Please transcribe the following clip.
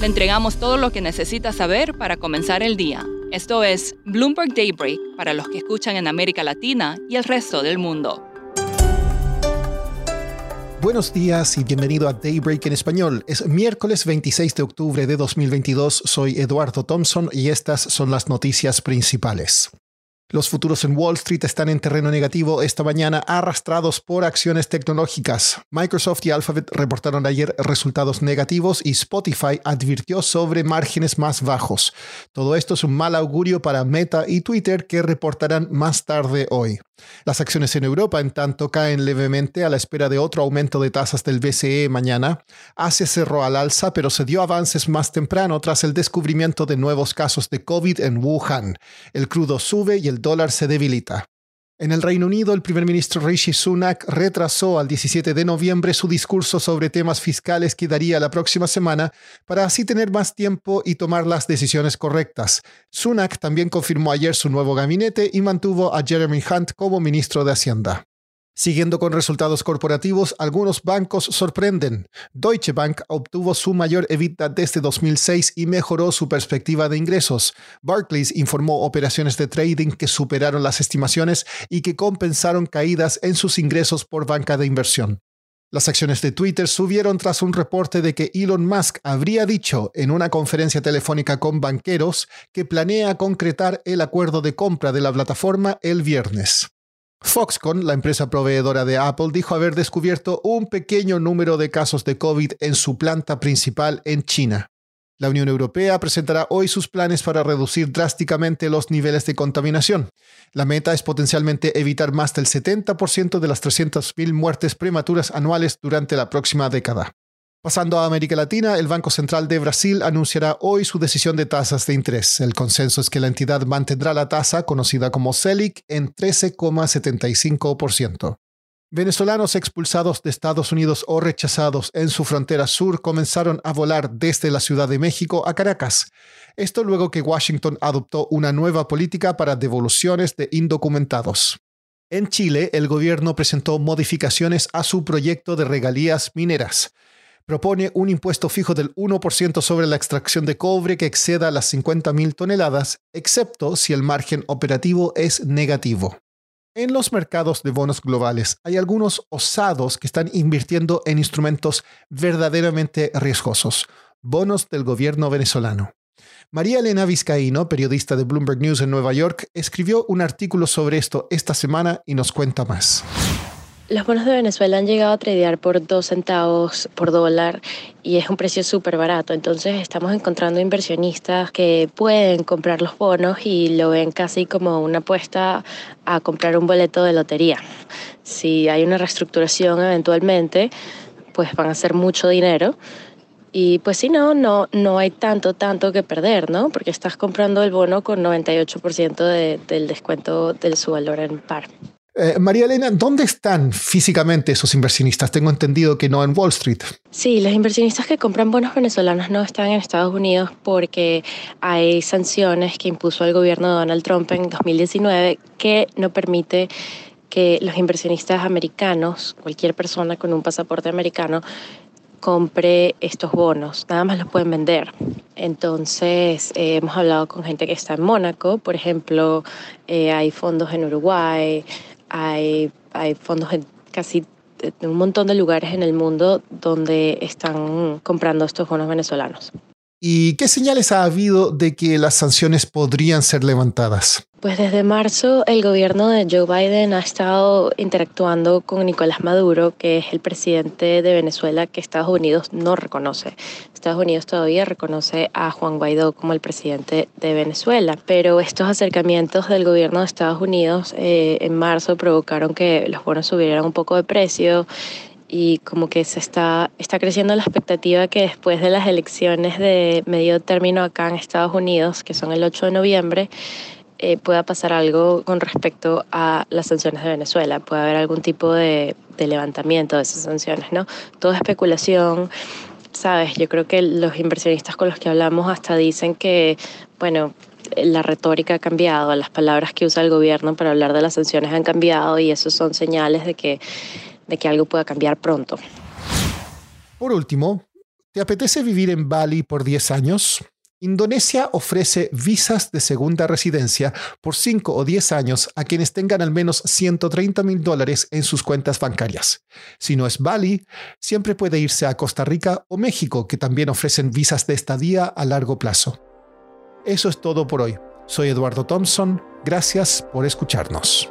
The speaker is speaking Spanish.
Le entregamos todo lo que necesita saber para comenzar el día. Esto es Bloomberg Daybreak para los que escuchan en América Latina y el resto del mundo. Buenos días y bienvenido a Daybreak en español. Es miércoles 26 de octubre de 2022. Soy Eduardo Thompson y estas son las noticias principales. Los futuros en Wall Street están en terreno negativo esta mañana, arrastrados por acciones tecnológicas. Microsoft y Alphabet reportaron ayer resultados negativos y Spotify advirtió sobre márgenes más bajos. Todo esto es un mal augurio para Meta y Twitter que reportarán más tarde hoy. Las acciones en Europa, en tanto, caen levemente a la espera de otro aumento de tasas del BCE mañana. Asia cerró al alza, pero se dio avances más temprano tras el descubrimiento de nuevos casos de COVID en Wuhan. El crudo sube y el dólar se debilita. En el Reino Unido, el primer ministro Rishi Sunak retrasó al 17 de noviembre su discurso sobre temas fiscales que daría la próxima semana para así tener más tiempo y tomar las decisiones correctas. Sunak también confirmó ayer su nuevo gabinete y mantuvo a Jeremy Hunt como ministro de Hacienda. Siguiendo con resultados corporativos, algunos bancos sorprenden. Deutsche Bank obtuvo su mayor EBITDA desde 2006 y mejoró su perspectiva de ingresos. Barclays informó operaciones de trading que superaron las estimaciones y que compensaron caídas en sus ingresos por banca de inversión. Las acciones de Twitter subieron tras un reporte de que Elon Musk habría dicho en una conferencia telefónica con banqueros que planea concretar el acuerdo de compra de la plataforma el viernes. Foxconn, la empresa proveedora de Apple, dijo haber descubierto un pequeño número de casos de COVID en su planta principal en China. La Unión Europea presentará hoy sus planes para reducir drásticamente los niveles de contaminación. La meta es potencialmente evitar más del 70% de las 300.000 muertes prematuras anuales durante la próxima década. Pasando a América Latina, el Banco Central de Brasil anunciará hoy su decisión de tasas de interés. El consenso es que la entidad mantendrá la tasa, conocida como CELIC, en 13,75%. Venezolanos expulsados de Estados Unidos o rechazados en su frontera sur comenzaron a volar desde la Ciudad de México a Caracas. Esto luego que Washington adoptó una nueva política para devoluciones de indocumentados. En Chile, el gobierno presentó modificaciones a su proyecto de regalías mineras propone un impuesto fijo del 1% sobre la extracción de cobre que exceda las 50.000 toneladas, excepto si el margen operativo es negativo. En los mercados de bonos globales hay algunos osados que están invirtiendo en instrumentos verdaderamente riesgosos, bonos del gobierno venezolano. María Elena Vizcaíno, periodista de Bloomberg News en Nueva York, escribió un artículo sobre esto esta semana y nos cuenta más. Los bonos de Venezuela han llegado a tradear por dos centavos por dólar y es un precio súper barato. Entonces estamos encontrando inversionistas que pueden comprar los bonos y lo ven casi como una apuesta a comprar un boleto de lotería. Si hay una reestructuración eventualmente, pues van a ser mucho dinero. Y pues si no, no, no hay tanto, tanto que perder, ¿no? Porque estás comprando el bono con 98% del descuento de su valor en par. Eh, María Elena, ¿dónde están físicamente esos inversionistas? Tengo entendido que no en Wall Street. Sí, los inversionistas que compran bonos venezolanos no están en Estados Unidos porque hay sanciones que impuso el gobierno de Donald Trump en 2019 que no permite que los inversionistas americanos, cualquier persona con un pasaporte americano, compre estos bonos, nada más los pueden vender. Entonces, eh, hemos hablado con gente que está en Mónaco, por ejemplo, eh, hay fondos en Uruguay, hay, hay fondos en casi un montón de lugares en el mundo donde están comprando estos bonos venezolanos. ¿Y qué señales ha habido de que las sanciones podrían ser levantadas? Pues desde marzo el gobierno de Joe Biden ha estado interactuando con Nicolás Maduro, que es el presidente de Venezuela que Estados Unidos no reconoce. Estados Unidos todavía reconoce a Juan Guaidó como el presidente de Venezuela, pero estos acercamientos del gobierno de Estados Unidos eh, en marzo provocaron que los bonos subieran un poco de precio y como que se está, está creciendo la expectativa que después de las elecciones de medio término acá en Estados Unidos, que son el 8 de noviembre, eh, pueda pasar algo con respecto a las sanciones de Venezuela, puede haber algún tipo de, de levantamiento de esas sanciones, ¿no? Toda especulación, sabes, yo creo que los inversionistas con los que hablamos hasta dicen que, bueno, la retórica ha cambiado, las palabras que usa el gobierno para hablar de las sanciones han cambiado y eso son señales de que, de que algo pueda cambiar pronto. Por último, ¿te apetece vivir en Bali por 10 años? Indonesia ofrece visas de segunda residencia por 5 o 10 años a quienes tengan al menos 130 mil dólares en sus cuentas bancarias. Si no es Bali, siempre puede irse a Costa Rica o México, que también ofrecen visas de estadía a largo plazo. Eso es todo por hoy. Soy Eduardo Thompson. Gracias por escucharnos.